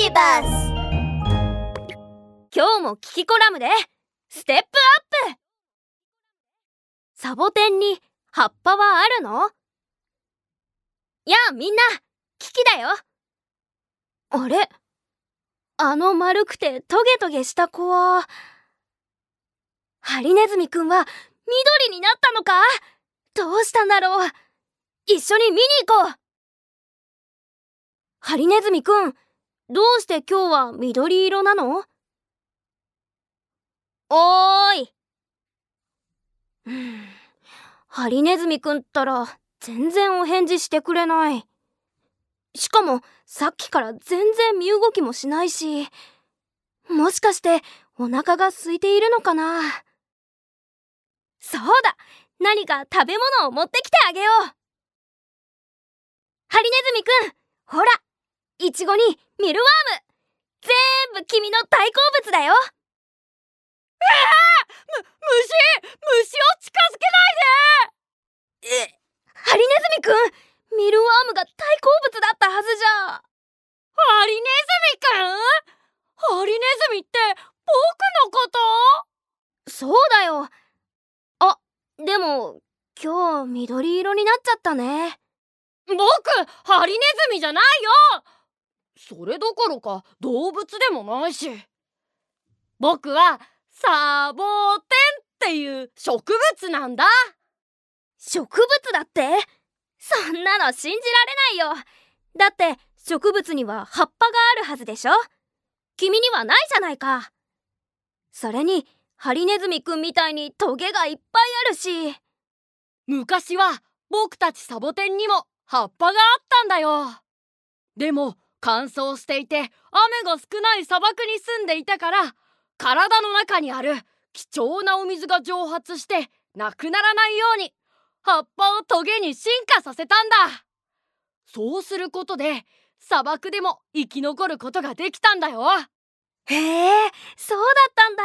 ビバス今日もキキコラムでステップアップ。サボテンに葉っぱはあるの？やあみんなキキだよ。あれ？あの丸くてトゲトゲした子は？ハリネズミくんは緑になったのか？どうしたんだろう？一緒に見に行こう。ハリネズミくんどうして今日は緑色なの？おーい。うん。ハリネズミくんったら全然お返事してくれない。しかもさっきから全然身動きもしないしもしかしてお腹が空いているのかな？そうだ。何か食べ物を持ってきてあげよう。ハリネズミくんほらイチゴにミルワーム。全部君の大好物だよ。えー、む、虫虫を近づけないで！えハリネズミくんミルワームが大好物だったはずじゃ。ハリネズミくんハリネズミって僕のこと？そうだよ。あでも今日緑色になっちゃったね。僕ハリネズミじゃないよそれどころか動物でもないし。僕はサボテンっていう植物なんだ。植物だって？そんなの信じられないよ。だって植物には葉っぱがあるはずでしょ？君にはないじゃないか。それにハリネズミくんみたいにトゲがいっぱいあるし。昔は僕たちサボテンにも葉っぱがあったんだよ。でも乾燥していて雨が少ない砂漠に住んでいたから体の中にある貴重なお水が蒸発してなくならないように葉っぱをトゲに進化させたんだ。そうすることで砂漠でも生き残ることができたんだよ。へえそうだったんだ。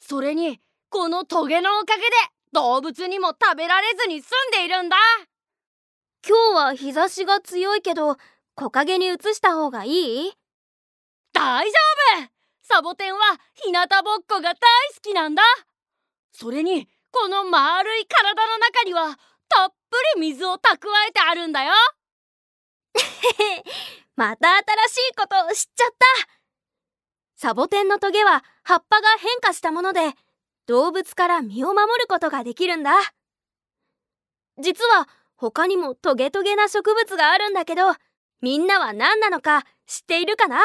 それにこのトゲのおかげで動物にも食べられずに住んでいるんだ。今日は日差しが強いけど木陰に移した方がいい？大丈夫。サボテンは日向ぼっこが大好きなんだ。それにこの丸い体の中にはたっぷり水を蓄えてあるんだよ。また新しいことを知っちゃった。サボテンのトゲは葉っぱが変化したもので動物から身を守ることができるんだ。実は他にもトゲトゲな植物があるんだけどみんなは何なのか知っているかな？